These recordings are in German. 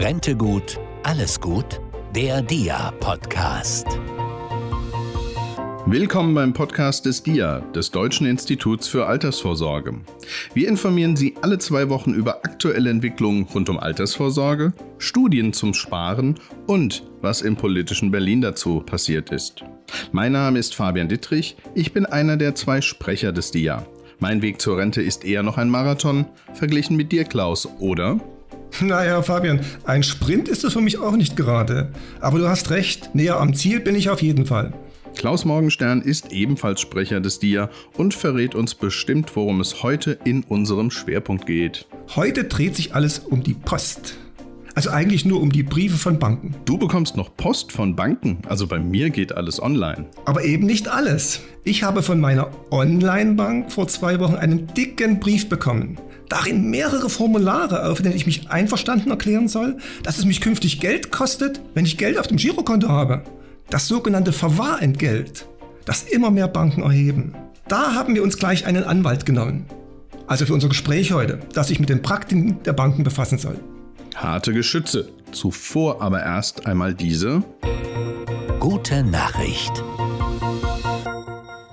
Rente gut, alles gut? Der DIA-Podcast. Willkommen beim Podcast des DIA, des Deutschen Instituts für Altersvorsorge. Wir informieren Sie alle zwei Wochen über aktuelle Entwicklungen rund um Altersvorsorge, Studien zum Sparen und was im politischen Berlin dazu passiert ist. Mein Name ist Fabian Dittrich, ich bin einer der zwei Sprecher des DIA. Mein Weg zur Rente ist eher noch ein Marathon, verglichen mit dir, Klaus, oder? Naja, Fabian, ein Sprint ist es für mich auch nicht gerade. Aber du hast recht, näher am Ziel bin ich auf jeden Fall. Klaus Morgenstern ist ebenfalls Sprecher des DIA und verrät uns bestimmt, worum es heute in unserem Schwerpunkt geht. Heute dreht sich alles um die Post. Also eigentlich nur um die Briefe von Banken. Du bekommst noch Post von Banken, also bei mir geht alles online. Aber eben nicht alles. Ich habe von meiner Online-Bank vor zwei Wochen einen dicken Brief bekommen. Darin mehrere Formulare, auf denen ich mich einverstanden erklären soll, dass es mich künftig Geld kostet, wenn ich Geld auf dem Girokonto habe. Das sogenannte Verwahrentgelt, das immer mehr Banken erheben. Da haben wir uns gleich einen Anwalt genommen. Also für unser Gespräch heute, das sich mit den Praktiken der Banken befassen soll. Harte Geschütze. Zuvor aber erst einmal diese. Gute Nachricht.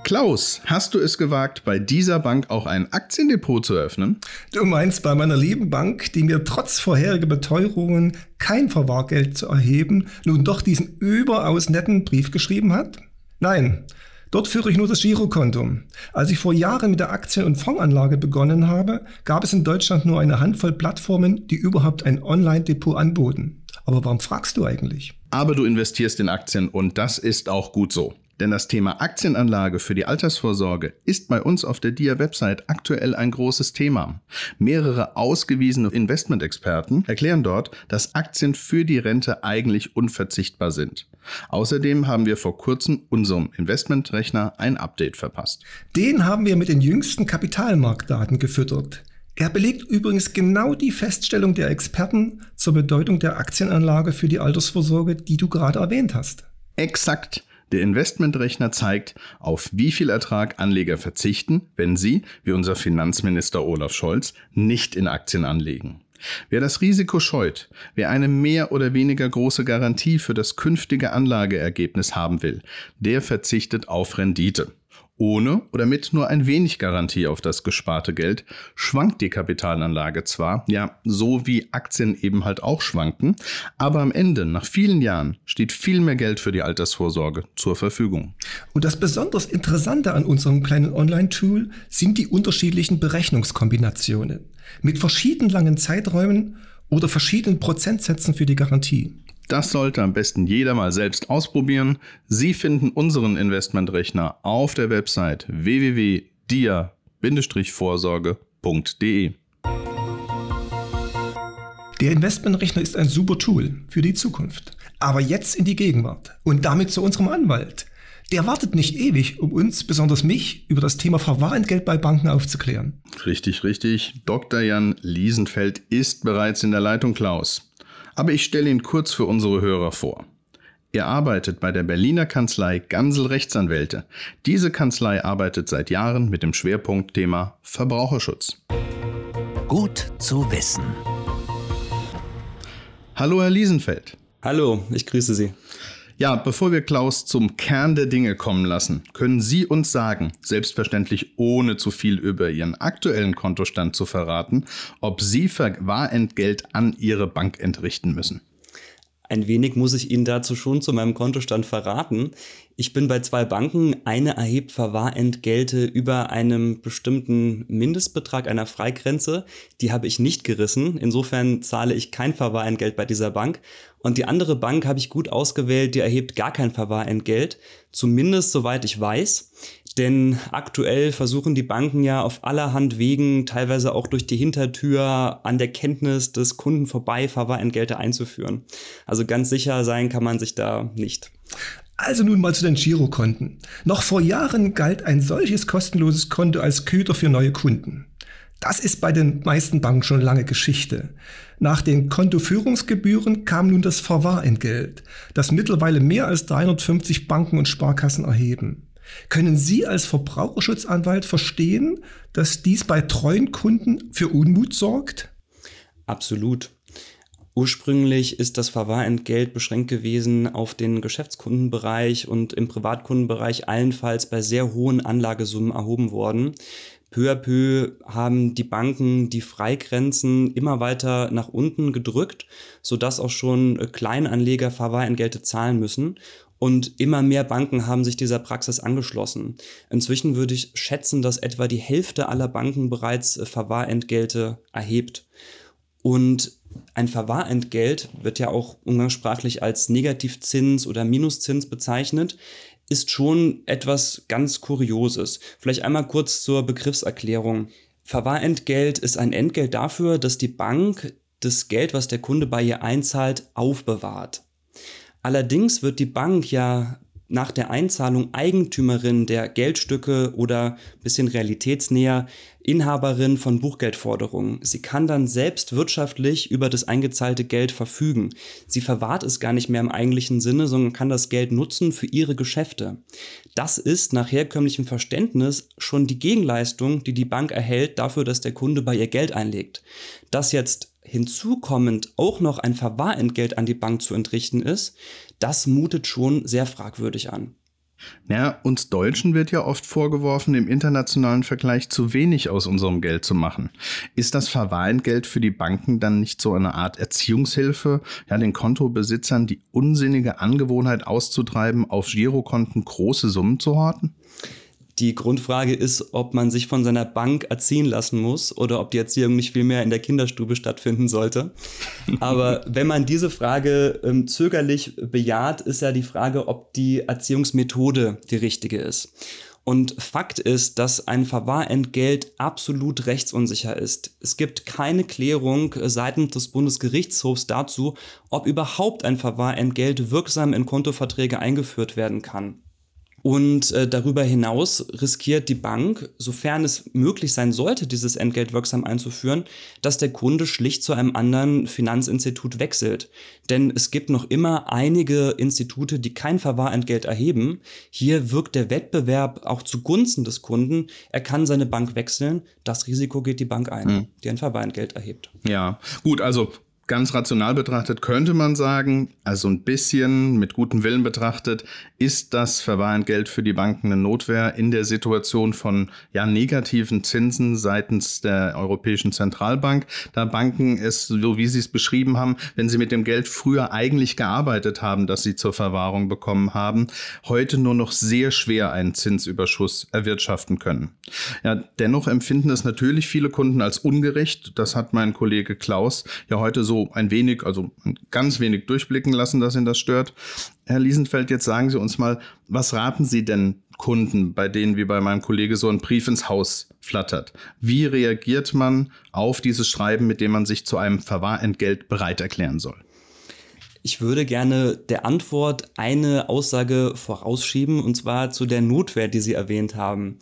Klaus, hast du es gewagt, bei dieser Bank auch ein Aktiendepot zu öffnen? Du meinst bei meiner lieben Bank, die mir trotz vorheriger Beteuerungen kein Verwahrgeld zu erheben, nun doch diesen überaus netten Brief geschrieben hat? Nein, dort führe ich nur das Girokonto. Als ich vor Jahren mit der Aktien- und Fondsanlage begonnen habe, gab es in Deutschland nur eine Handvoll Plattformen, die überhaupt ein Online-Depot anboten. Aber warum fragst du eigentlich? Aber du investierst in Aktien und das ist auch gut so. Denn das Thema Aktienanlage für die Altersvorsorge ist bei uns auf der DIA-Website aktuell ein großes Thema. Mehrere ausgewiesene Investmentexperten erklären dort, dass Aktien für die Rente eigentlich unverzichtbar sind. Außerdem haben wir vor kurzem unserem Investmentrechner ein Update verpasst. Den haben wir mit den jüngsten Kapitalmarktdaten gefüttert. Er belegt übrigens genau die Feststellung der Experten zur Bedeutung der Aktienanlage für die Altersvorsorge, die du gerade erwähnt hast. Exakt. Der Investmentrechner zeigt, auf wie viel Ertrag Anleger verzichten, wenn sie, wie unser Finanzminister Olaf Scholz, nicht in Aktien anlegen. Wer das Risiko scheut, wer eine mehr oder weniger große Garantie für das künftige Anlageergebnis haben will, der verzichtet auf Rendite. Ohne oder mit nur ein wenig Garantie auf das gesparte Geld schwankt die Kapitalanlage zwar, ja, so wie Aktien eben halt auch schwanken, aber am Ende, nach vielen Jahren, steht viel mehr Geld für die Altersvorsorge zur Verfügung. Und das besonders Interessante an unserem kleinen Online-Tool sind die unterschiedlichen Berechnungskombinationen mit verschiedenen langen Zeiträumen oder verschiedenen Prozentsätzen für die Garantie. Das sollte am besten jeder mal selbst ausprobieren. Sie finden unseren Investmentrechner auf der Website www.dia-vorsorge.de. Der Investmentrechner ist ein super Tool für die Zukunft. Aber jetzt in die Gegenwart und damit zu unserem Anwalt. Der wartet nicht ewig, um uns, besonders mich, über das Thema Verwahrentgelt bei Banken aufzuklären. Richtig, richtig. Dr. Jan Liesenfeld ist bereits in der Leitung, Klaus. Aber ich stelle ihn kurz für unsere Hörer vor. Er arbeitet bei der Berliner Kanzlei Gansel Rechtsanwälte. Diese Kanzlei arbeitet seit Jahren mit dem Schwerpunktthema Verbraucherschutz. Gut zu wissen. Hallo, Herr Liesenfeld. Hallo, ich grüße Sie. Ja, bevor wir Klaus zum Kern der Dinge kommen lassen, können Sie uns sagen, selbstverständlich ohne zu viel über Ihren aktuellen Kontostand zu verraten, ob Sie Verwahrentgelt an Ihre Bank entrichten müssen. Ein wenig muss ich Ihnen dazu schon zu meinem Kontostand verraten. Ich bin bei zwei Banken. Eine erhebt Verwahrentgelte über einem bestimmten Mindestbetrag einer Freigrenze. Die habe ich nicht gerissen. Insofern zahle ich kein Verwahrentgelt bei dieser Bank. Und die andere Bank habe ich gut ausgewählt. Die erhebt gar kein Verwahrentgelt. Zumindest soweit ich weiß. Denn aktuell versuchen die Banken ja auf allerhand Wegen, teilweise auch durch die Hintertür, an der Kenntnis des Kunden vorbei Verwahrentgelte einzuführen. Also ganz sicher sein kann man sich da nicht. Also nun mal zu den Girokonten. Noch vor Jahren galt ein solches kostenloses Konto als Köder für neue Kunden. Das ist bei den meisten Banken schon lange Geschichte. Nach den Kontoführungsgebühren kam nun das Verwahrentgelt, das mittlerweile mehr als 350 Banken und Sparkassen erheben. Können Sie als Verbraucherschutzanwalt verstehen, dass dies bei treuen Kunden für Unmut sorgt? Absolut. Ursprünglich ist das Verwahrentgelt beschränkt gewesen auf den Geschäftskundenbereich und im Privatkundenbereich allenfalls bei sehr hohen Anlagesummen erhoben worden. Peu à peu haben die Banken die Freigrenzen immer weiter nach unten gedrückt, sodass auch schon Kleinanleger Verwahrentgelte zahlen müssen. Und immer mehr Banken haben sich dieser Praxis angeschlossen. Inzwischen würde ich schätzen, dass etwa die Hälfte aller Banken bereits Verwahrentgelte erhebt. Und ein Verwahrentgelt wird ja auch umgangssprachlich als Negativzins oder Minuszins bezeichnet ist schon etwas ganz Kurioses. Vielleicht einmal kurz zur Begriffserklärung. Verwahrentgelt ist ein Entgelt dafür, dass die Bank das Geld, was der Kunde bei ihr einzahlt, aufbewahrt. Allerdings wird die Bank ja nach der Einzahlung Eigentümerin der Geldstücke oder bisschen realitätsnäher Inhaberin von Buchgeldforderungen. Sie kann dann selbst wirtschaftlich über das eingezahlte Geld verfügen. Sie verwahrt es gar nicht mehr im eigentlichen Sinne, sondern kann das Geld nutzen für ihre Geschäfte. Das ist nach herkömmlichem Verständnis schon die Gegenleistung, die die Bank erhält dafür, dass der Kunde bei ihr Geld einlegt. Dass jetzt hinzukommend auch noch ein Verwahrentgelt an die Bank zu entrichten ist, das mutet schon sehr fragwürdig an. Ja, uns Deutschen wird ja oft vorgeworfen, im internationalen Vergleich zu wenig aus unserem Geld zu machen. Ist das Verwahrentgelt für die Banken dann nicht so eine Art Erziehungshilfe, ja, den Kontobesitzern die unsinnige Angewohnheit auszutreiben, auf Girokonten große Summen zu horten? Die Grundfrage ist, ob man sich von seiner Bank erziehen lassen muss oder ob die Erziehung nicht viel mehr in der Kinderstube stattfinden sollte. Aber wenn man diese Frage ähm, zögerlich bejaht, ist ja die Frage, ob die Erziehungsmethode die richtige ist. Und Fakt ist, dass ein Verwahrentgelt absolut rechtsunsicher ist. Es gibt keine Klärung seitens des Bundesgerichtshofs dazu, ob überhaupt ein Verwahrentgelt wirksam in Kontoverträge eingeführt werden kann. Und äh, darüber hinaus riskiert die Bank, sofern es möglich sein sollte, dieses Entgelt wirksam einzuführen, dass der Kunde schlicht zu einem anderen Finanzinstitut wechselt. Denn es gibt noch immer einige Institute, die kein Verwahrentgelt erheben. Hier wirkt der Wettbewerb auch zugunsten des Kunden. Er kann seine Bank wechseln. Das Risiko geht die Bank ein, hm. die ein Verwahrentgelt erhebt. Ja, gut, also Ganz rational betrachtet könnte man sagen, also ein bisschen mit gutem Willen betrachtet, ist das Verwahrentgelt für die Banken eine Notwehr in der Situation von ja, negativen Zinsen seitens der Europäischen Zentralbank, da Banken es, so wie Sie es beschrieben haben, wenn sie mit dem Geld früher eigentlich gearbeitet haben, das sie zur Verwahrung bekommen haben, heute nur noch sehr schwer einen Zinsüberschuss erwirtschaften können. Ja, dennoch empfinden es natürlich viele Kunden als ungerecht. Das hat mein Kollege Klaus ja heute so ein wenig, also ein ganz wenig durchblicken lassen, dass ihn das stört. Herr Liesenfeld, jetzt sagen Sie uns mal, was raten Sie denn Kunden, bei denen wie bei meinem Kollege so ein Brief ins Haus flattert? Wie reagiert man auf dieses Schreiben, mit dem man sich zu einem Verwahrentgelt bereit erklären soll? Ich würde gerne der Antwort eine Aussage vorausschieben, und zwar zu der Notwehr, die Sie erwähnt haben.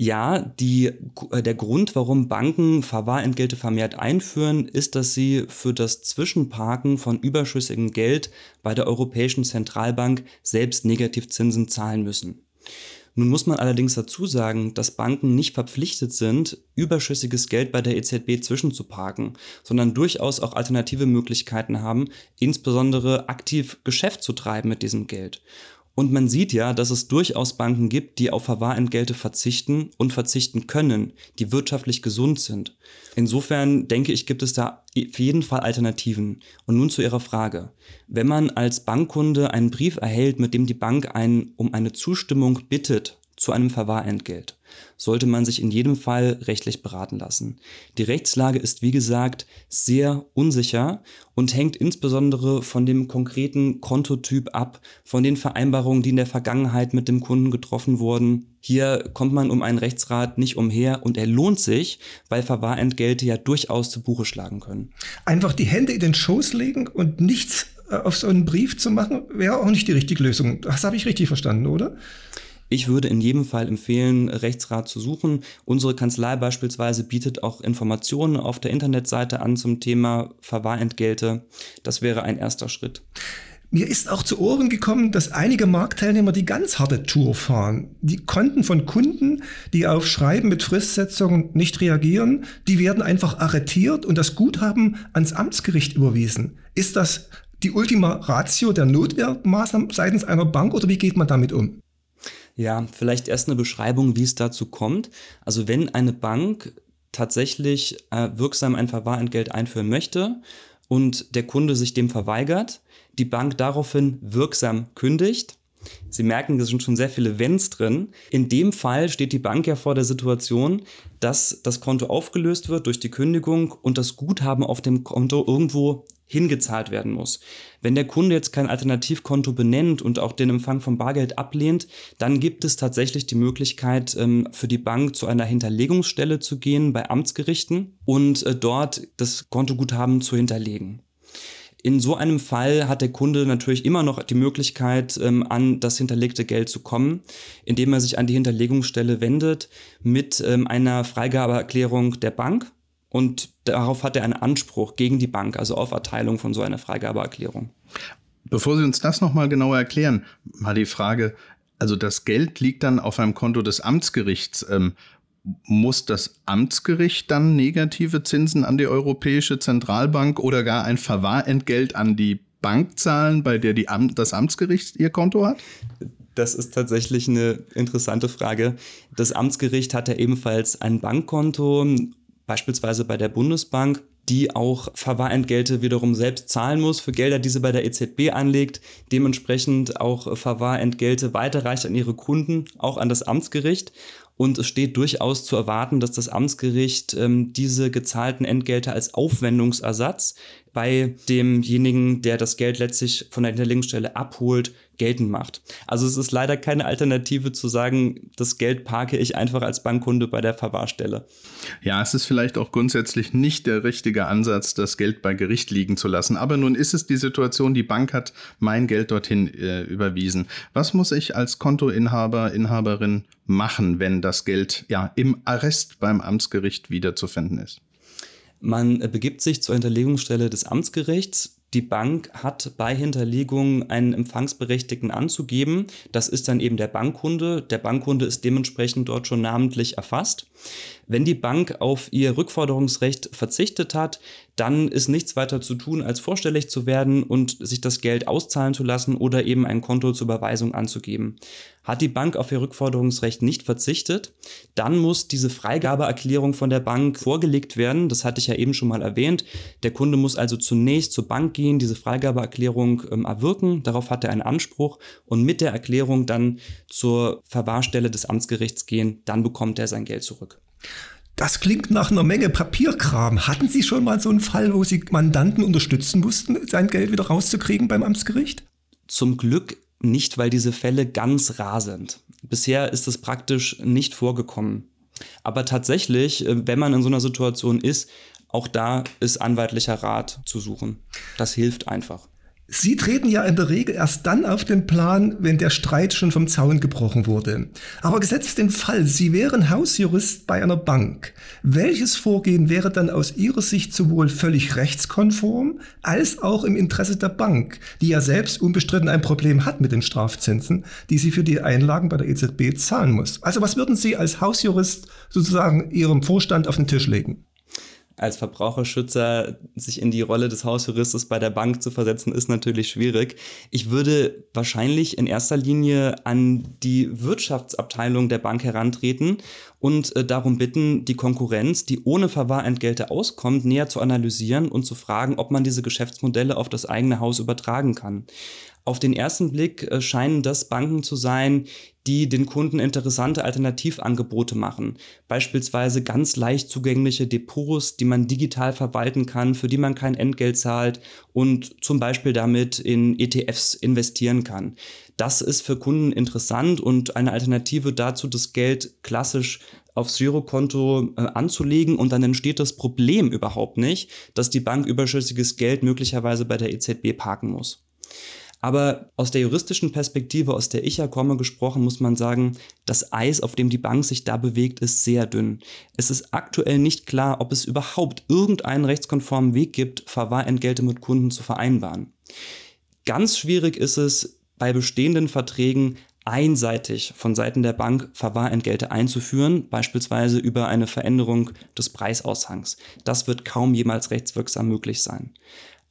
Ja, die, äh, der Grund, warum Banken Verwahrentgelte vermehrt einführen, ist, dass sie für das Zwischenparken von überschüssigem Geld bei der Europäischen Zentralbank selbst Negativzinsen zahlen müssen. Nun muss man allerdings dazu sagen, dass Banken nicht verpflichtet sind, überschüssiges Geld bei der EZB zwischenzuparken, sondern durchaus auch alternative Möglichkeiten haben, insbesondere aktiv Geschäft zu treiben mit diesem Geld. Und man sieht ja, dass es durchaus Banken gibt, die auf Verwahrentgelte verzichten und verzichten können, die wirtschaftlich gesund sind. Insofern denke ich, gibt es da auf jeden Fall Alternativen. Und nun zu Ihrer Frage. Wenn man als Bankkunde einen Brief erhält, mit dem die Bank einen um eine Zustimmung bittet zu einem Verwahrentgelt, sollte man sich in jedem Fall rechtlich beraten lassen. Die Rechtslage ist, wie gesagt, sehr unsicher und hängt insbesondere von dem konkreten Kontotyp ab, von den Vereinbarungen, die in der Vergangenheit mit dem Kunden getroffen wurden. Hier kommt man um einen Rechtsrat nicht umher und er lohnt sich, weil Verwahrentgelte ja durchaus zu Buche schlagen können. Einfach die Hände in den Schoß legen und nichts äh, auf so einen Brief zu machen, wäre auch nicht die richtige Lösung. Das habe ich richtig verstanden, oder? Ich würde in jedem Fall empfehlen, Rechtsrat zu suchen. Unsere Kanzlei beispielsweise bietet auch Informationen auf der Internetseite an zum Thema Verwahrentgelte. Das wäre ein erster Schritt. Mir ist auch zu Ohren gekommen, dass einige Marktteilnehmer die ganz harte Tour fahren. Die Konten von Kunden, die auf Schreiben mit Fristsetzung nicht reagieren, die werden einfach arretiert und das Guthaben ans Amtsgericht überwiesen. Ist das die Ultima Ratio der Notwehrmaßnahmen seitens einer Bank oder wie geht man damit um? Ja, vielleicht erst eine Beschreibung, wie es dazu kommt. Also wenn eine Bank tatsächlich äh, wirksam ein Verwahrentgelt einführen möchte und der Kunde sich dem verweigert, die Bank daraufhin wirksam kündigt. Sie merken, da sind schon sehr viele Wenns drin. In dem Fall steht die Bank ja vor der Situation, dass das Konto aufgelöst wird durch die Kündigung und das Guthaben auf dem Konto irgendwo hingezahlt werden muss. Wenn der Kunde jetzt kein Alternativkonto benennt und auch den Empfang von Bargeld ablehnt, dann gibt es tatsächlich die Möglichkeit ähm, für die Bank zu einer Hinterlegungsstelle zu gehen bei Amtsgerichten und äh, dort das Kontoguthaben zu hinterlegen. In so einem Fall hat der Kunde natürlich immer noch die Möglichkeit, ähm, an das hinterlegte Geld zu kommen, indem er sich an die Hinterlegungsstelle wendet mit ähm, einer Freigabeerklärung der Bank. Und darauf hat er einen Anspruch gegen die Bank, also auf Erteilung von so einer Freigabeerklärung. Bevor Sie uns das nochmal genauer erklären, mal die Frage, also das Geld liegt dann auf einem Konto des Amtsgerichts. Ähm, muss das Amtsgericht dann negative Zinsen an die Europäische Zentralbank oder gar ein Verwahrentgelt an die Bank zahlen, bei der die Am das Amtsgericht ihr Konto hat? Das ist tatsächlich eine interessante Frage. Das Amtsgericht hat ja ebenfalls ein Bankkonto, beispielsweise bei der Bundesbank, die auch Verwahrentgelte wiederum selbst zahlen muss für Gelder, die sie bei der EZB anlegt, dementsprechend auch Verwahrentgelte weiterreicht an ihre Kunden, auch an das Amtsgericht. Und es steht durchaus zu erwarten, dass das Amtsgericht ähm, diese gezahlten Entgelte als Aufwendungsersatz bei demjenigen, der das Geld letztlich von der Hinterlegungsstelle abholt, geltend macht. Also es ist leider keine Alternative zu sagen, das Geld parke ich einfach als Bankkunde bei der Verwahrstelle. Ja, es ist vielleicht auch grundsätzlich nicht der richtige Ansatz, das Geld bei Gericht liegen zu lassen. Aber nun ist es die Situation, die Bank hat mein Geld dorthin äh, überwiesen. Was muss ich als Kontoinhaber, Inhaberin machen, wenn das Geld ja im Arrest beim Amtsgericht wiederzufinden ist? Man begibt sich zur Hinterlegungsstelle des Amtsgerichts. Die Bank hat bei Hinterlegung einen Empfangsberechtigten anzugeben. Das ist dann eben der Bankkunde. Der Bankkunde ist dementsprechend dort schon namentlich erfasst. Wenn die Bank auf ihr Rückforderungsrecht verzichtet hat, dann ist nichts weiter zu tun, als vorstellig zu werden und sich das Geld auszahlen zu lassen oder eben ein Konto zur Überweisung anzugeben. Hat die Bank auf ihr Rückforderungsrecht nicht verzichtet, dann muss diese Freigabeerklärung von der Bank vorgelegt werden. Das hatte ich ja eben schon mal erwähnt. Der Kunde muss also zunächst zur Bank gehen, diese Freigabeerklärung ähm, erwirken. Darauf hat er einen Anspruch und mit der Erklärung dann zur Verwahrstelle des Amtsgerichts gehen. Dann bekommt er sein Geld zurück. Das klingt nach einer Menge Papierkram. Hatten Sie schon mal so einen Fall, wo Sie Mandanten unterstützen mussten, sein Geld wieder rauszukriegen beim Amtsgericht? Zum Glück nicht, weil diese Fälle ganz rar sind. Bisher ist es praktisch nicht vorgekommen. Aber tatsächlich, äh, wenn man in so einer Situation ist, auch da ist anwaltlicher Rat zu suchen. Das hilft einfach. Sie treten ja in der Regel erst dann auf den Plan, wenn der Streit schon vom Zaun gebrochen wurde. Aber gesetzt den Fall, Sie wären Hausjurist bei einer Bank. Welches Vorgehen wäre dann aus Ihrer Sicht sowohl völlig rechtskonform als auch im Interesse der Bank, die ja selbst unbestritten ein Problem hat mit den Strafzinsen, die sie für die Einlagen bei der EZB zahlen muss? Also was würden Sie als Hausjurist sozusagen Ihrem Vorstand auf den Tisch legen? Als Verbraucherschützer sich in die Rolle des Hausjuristes bei der Bank zu versetzen, ist natürlich schwierig. Ich würde wahrscheinlich in erster Linie an die Wirtschaftsabteilung der Bank herantreten und äh, darum bitten, die Konkurrenz, die ohne Verwahrentgelte auskommt, näher zu analysieren und zu fragen, ob man diese Geschäftsmodelle auf das eigene Haus übertragen kann. Auf den ersten Blick äh, scheinen das Banken zu sein, die den Kunden interessante Alternativangebote machen. Beispielsweise ganz leicht zugängliche Depots, die man digital verwalten kann, für die man kein Entgelt zahlt und zum Beispiel damit in ETFs investieren kann. Das ist für Kunden interessant und eine Alternative dazu, das Geld klassisch aufs Girokonto äh, anzulegen und dann entsteht das Problem überhaupt nicht, dass die Bank überschüssiges Geld möglicherweise bei der EZB parken muss. Aber aus der juristischen Perspektive, aus der ich ja komme, gesprochen, muss man sagen, das Eis, auf dem die Bank sich da bewegt, ist sehr dünn. Es ist aktuell nicht klar, ob es überhaupt irgendeinen rechtskonformen Weg gibt, Verwahrentgelte mit Kunden zu vereinbaren. Ganz schwierig ist es, bei bestehenden Verträgen einseitig von Seiten der Bank Verwahrentgelte einzuführen, beispielsweise über eine Veränderung des Preisaushangs. Das wird kaum jemals rechtswirksam möglich sein.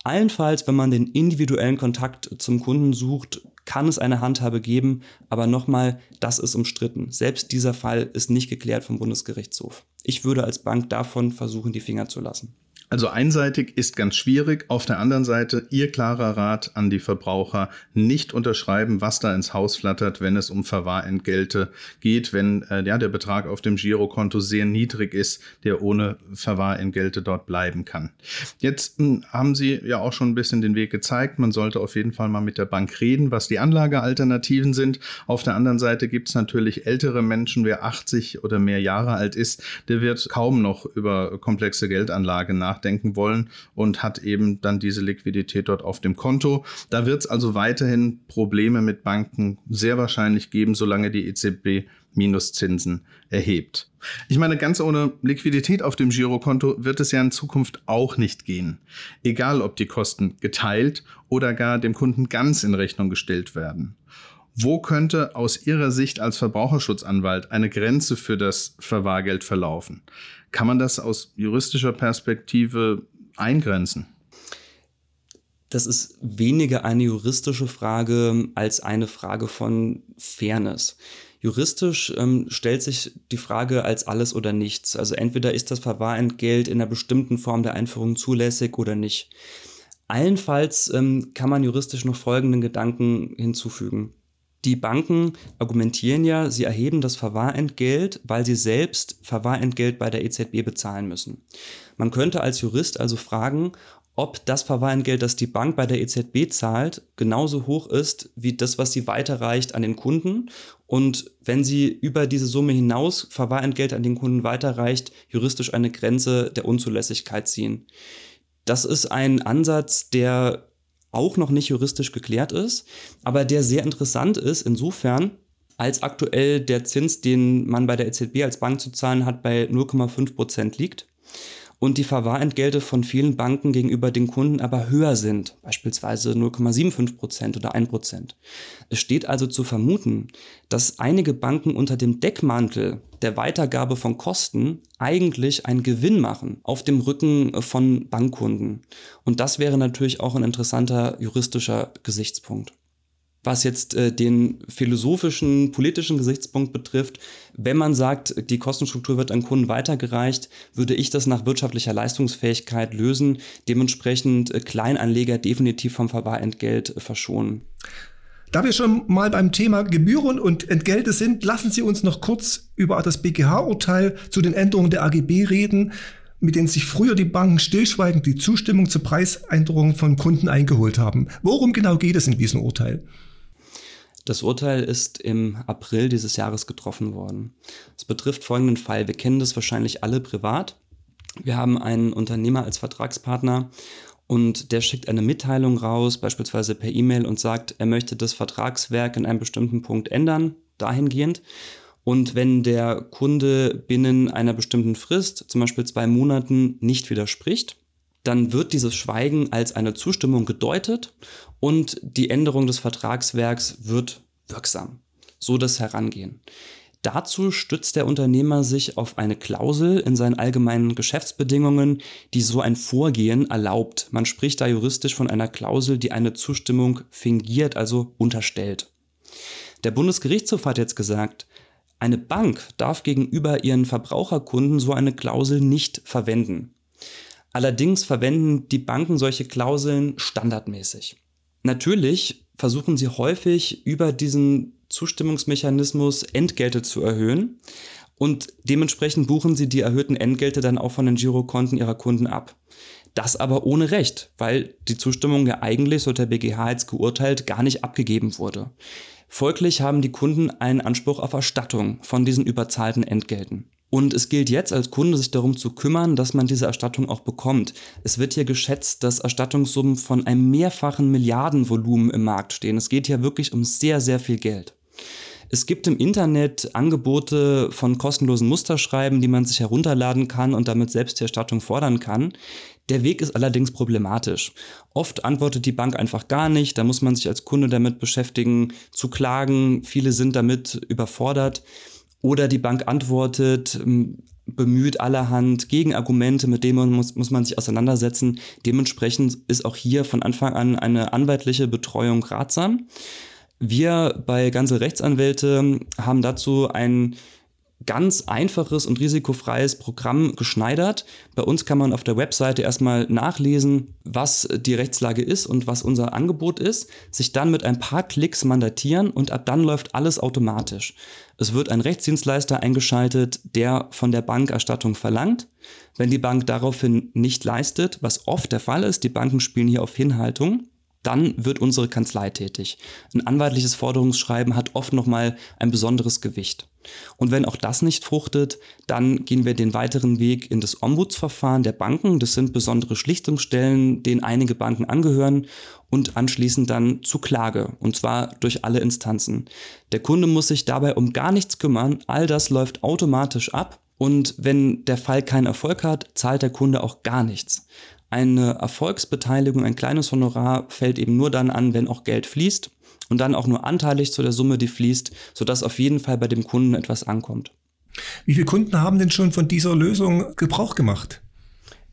Allenfalls, wenn man den individuellen Kontakt zum Kunden sucht, kann es eine Handhabe geben, aber nochmal, das ist umstritten. Selbst dieser Fall ist nicht geklärt vom Bundesgerichtshof. Ich würde als Bank davon versuchen, die Finger zu lassen. Also einseitig ist ganz schwierig. Auf der anderen Seite Ihr klarer Rat an die Verbraucher, nicht unterschreiben, was da ins Haus flattert, wenn es um Verwahrentgelte geht, wenn äh, ja, der Betrag auf dem Girokonto sehr niedrig ist, der ohne Verwahrentgelte dort bleiben kann. Jetzt mh, hm, haben Sie ja auch schon ein bisschen den Weg gezeigt. Man sollte auf jeden Fall mal mit der Bank reden, was die Anlagealternativen sind. Auf der anderen Seite gibt es natürlich ältere Menschen, wer 80 oder mehr Jahre alt ist, der wird kaum noch über komplexe Geldanlage nach nachdenken wollen und hat eben dann diese Liquidität dort auf dem Konto. Da wird es also weiterhin Probleme mit Banken sehr wahrscheinlich geben, solange die EZB Minuszinsen erhebt. Ich meine, ganz ohne Liquidität auf dem Girokonto wird es ja in Zukunft auch nicht gehen. Egal, ob die Kosten geteilt oder gar dem Kunden ganz in Rechnung gestellt werden. Wo könnte aus Ihrer Sicht als Verbraucherschutzanwalt eine Grenze für das Verwahrgeld verlaufen? Kann man das aus juristischer Perspektive eingrenzen? Das ist weniger eine juristische Frage als eine Frage von Fairness. Juristisch ähm, stellt sich die Frage als alles oder nichts. Also entweder ist das Verwahrentgelt in einer bestimmten Form der Einführung zulässig oder nicht. Allenfalls ähm, kann man juristisch noch folgenden Gedanken hinzufügen. Die Banken argumentieren ja, sie erheben das Verwahrentgelt, weil sie selbst Verwahrentgelt bei der EZB bezahlen müssen. Man könnte als Jurist also fragen, ob das Verwahrentgelt, das die Bank bei der EZB zahlt, genauso hoch ist wie das, was sie weiterreicht an den Kunden. Und wenn sie über diese Summe hinaus Verwahrentgelt an den Kunden weiterreicht, juristisch eine Grenze der Unzulässigkeit ziehen. Das ist ein Ansatz, der auch noch nicht juristisch geklärt ist, aber der sehr interessant ist insofern, als aktuell der Zins, den man bei der EZB als Bank zu zahlen hat, bei 0,5 Prozent liegt und die Verwahrentgelte von vielen Banken gegenüber den Kunden aber höher sind, beispielsweise 0,75 Prozent oder 1 Prozent. Es steht also zu vermuten, dass einige Banken unter dem Deckmantel der Weitergabe von Kosten eigentlich einen Gewinn machen auf dem Rücken von Bankkunden. Und das wäre natürlich auch ein interessanter juristischer Gesichtspunkt. Was jetzt äh, den philosophischen, politischen Gesichtspunkt betrifft, wenn man sagt, die Kostenstruktur wird an Kunden weitergereicht, würde ich das nach wirtschaftlicher Leistungsfähigkeit lösen, dementsprechend äh, Kleinanleger definitiv vom Verwahrentgelt äh, verschonen. Da wir schon mal beim Thema Gebühren und Entgelte sind, lassen Sie uns noch kurz über das BGH-Urteil zu den Änderungen der AGB reden, mit denen sich früher die Banken stillschweigend die Zustimmung zur Preisänderung von Kunden eingeholt haben. Worum genau geht es in diesem Urteil? Das Urteil ist im April dieses Jahres getroffen worden. Es betrifft folgenden Fall. Wir kennen das wahrscheinlich alle privat. Wir haben einen Unternehmer als Vertragspartner und der schickt eine Mitteilung raus, beispielsweise per E-Mail und sagt, er möchte das Vertragswerk in einem bestimmten Punkt ändern, dahingehend. Und wenn der Kunde binnen einer bestimmten Frist, zum Beispiel zwei Monaten, nicht widerspricht, dann wird dieses Schweigen als eine Zustimmung gedeutet und die Änderung des Vertragswerks wird wirksam. So das Herangehen. Dazu stützt der Unternehmer sich auf eine Klausel in seinen allgemeinen Geschäftsbedingungen, die so ein Vorgehen erlaubt. Man spricht da juristisch von einer Klausel, die eine Zustimmung fingiert, also unterstellt. Der Bundesgerichtshof hat jetzt gesagt, eine Bank darf gegenüber ihren Verbraucherkunden so eine Klausel nicht verwenden. Allerdings verwenden die Banken solche Klauseln standardmäßig. Natürlich versuchen sie häufig über diesen Zustimmungsmechanismus Entgelte zu erhöhen und dementsprechend buchen sie die erhöhten Entgelte dann auch von den Girokonten ihrer Kunden ab. Das aber ohne Recht, weil die Zustimmung ja eigentlich, so der BGH jetzt geurteilt, gar nicht abgegeben wurde. Folglich haben die Kunden einen Anspruch auf Erstattung von diesen überzahlten Entgelten. Und es gilt jetzt als Kunde, sich darum zu kümmern, dass man diese Erstattung auch bekommt. Es wird hier geschätzt, dass Erstattungssummen von einem mehrfachen Milliardenvolumen im Markt stehen. Es geht hier wirklich um sehr, sehr viel Geld. Es gibt im Internet Angebote von kostenlosen Musterschreiben, die man sich herunterladen kann und damit selbst die Erstattung fordern kann. Der Weg ist allerdings problematisch. Oft antwortet die Bank einfach gar nicht, da muss man sich als Kunde damit beschäftigen, zu klagen. Viele sind damit überfordert. Oder die Bank antwortet, bemüht allerhand Gegenargumente, mit denen muss, muss man sich auseinandersetzen. Dementsprechend ist auch hier von Anfang an eine anwaltliche Betreuung ratsam. Wir bei Ganze Rechtsanwälte haben dazu ein ganz einfaches und risikofreies Programm geschneidert. Bei uns kann man auf der Webseite erstmal nachlesen, was die Rechtslage ist und was unser Angebot ist, sich dann mit ein paar Klicks mandatieren und ab dann läuft alles automatisch. Es wird ein Rechtsdienstleister eingeschaltet, der von der Bank Erstattung verlangt. Wenn die Bank daraufhin nicht leistet, was oft der Fall ist, die Banken spielen hier auf Hinhaltung, dann wird unsere Kanzlei tätig. Ein anwaltliches Forderungsschreiben hat oft nochmal ein besonderes Gewicht. Und wenn auch das nicht fruchtet, dann gehen wir den weiteren Weg in das Ombudsverfahren der Banken. Das sind besondere Schlichtungsstellen, denen einige Banken angehören und anschließend dann zu Klage, und zwar durch alle Instanzen. Der Kunde muss sich dabei um gar nichts kümmern, all das läuft automatisch ab und wenn der Fall keinen Erfolg hat, zahlt der Kunde auch gar nichts. Eine Erfolgsbeteiligung, ein kleines Honorar fällt eben nur dann an, wenn auch Geld fließt und dann auch nur anteilig zu der Summe, die fließt, sodass auf jeden Fall bei dem Kunden etwas ankommt. Wie viele Kunden haben denn schon von dieser Lösung Gebrauch gemacht?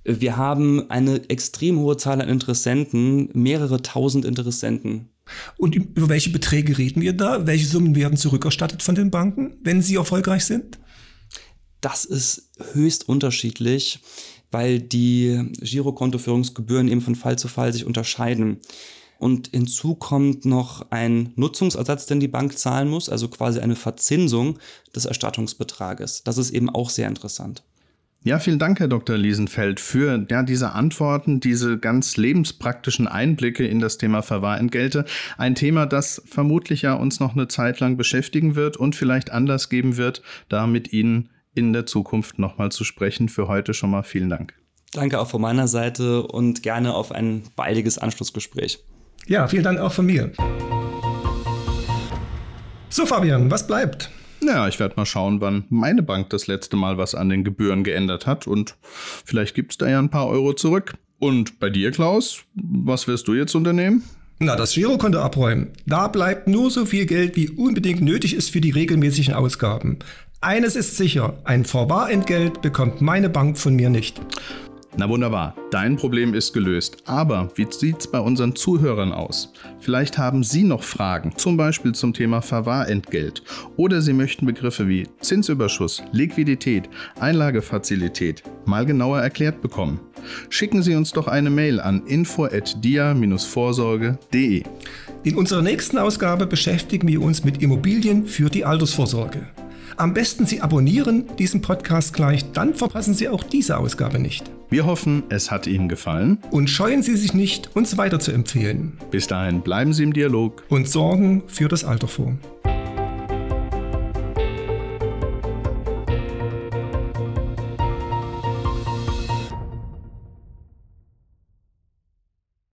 Wir haben eine extrem hohe Zahl an Interessenten, mehrere tausend Interessenten. Und über welche Beträge reden wir da? Welche Summen werden zurückerstattet von den Banken, wenn sie erfolgreich sind? Das ist höchst unterschiedlich weil die Girokontoführungsgebühren eben von Fall zu Fall sich unterscheiden. Und hinzu kommt noch ein Nutzungsersatz, den die Bank zahlen muss, also quasi eine Verzinsung des Erstattungsbetrages. Das ist eben auch sehr interessant. Ja, vielen Dank, Herr Dr. Liesenfeld, für ja, diese Antworten, diese ganz lebenspraktischen Einblicke in das Thema Verwahrentgelte. Ein Thema, das vermutlich ja uns noch eine Zeit lang beschäftigen wird und vielleicht Anlass geben wird, da mit Ihnen in der Zukunft nochmal zu sprechen. Für heute schon mal vielen Dank. Danke auch von meiner Seite und gerne auf ein baldiges Anschlussgespräch. Ja, vielen Dank auch von mir. So, Fabian, was bleibt? Ja, ich werde mal schauen, wann meine Bank das letzte Mal was an den Gebühren geändert hat und vielleicht gibt es da ja ein paar Euro zurück. Und bei dir, Klaus, was wirst du jetzt unternehmen? Na, das Girokonto abräumen. Da bleibt nur so viel Geld, wie unbedingt nötig ist für die regelmäßigen Ausgaben. Eines ist sicher, ein Vorwarentgelt bekommt meine Bank von mir nicht. Na wunderbar, dein Problem ist gelöst. Aber wie sieht's bei unseren Zuhörern aus? Vielleicht haben Sie noch Fragen, zum Beispiel zum Thema Verwahrentgelt. Oder Sie möchten Begriffe wie Zinsüberschuss, Liquidität, Einlagefazilität mal genauer erklärt bekommen. Schicken Sie uns doch eine Mail an info@dia-vorsorge.de. In unserer nächsten Ausgabe beschäftigen wir uns mit Immobilien für die Altersvorsorge. Am besten Sie abonnieren diesen Podcast gleich, dann verpassen Sie auch diese Ausgabe nicht. Wir hoffen, es hat Ihnen gefallen. Und scheuen Sie sich nicht, uns weiter zu empfehlen. Bis dahin bleiben Sie im Dialog und sorgen für das Alter vor.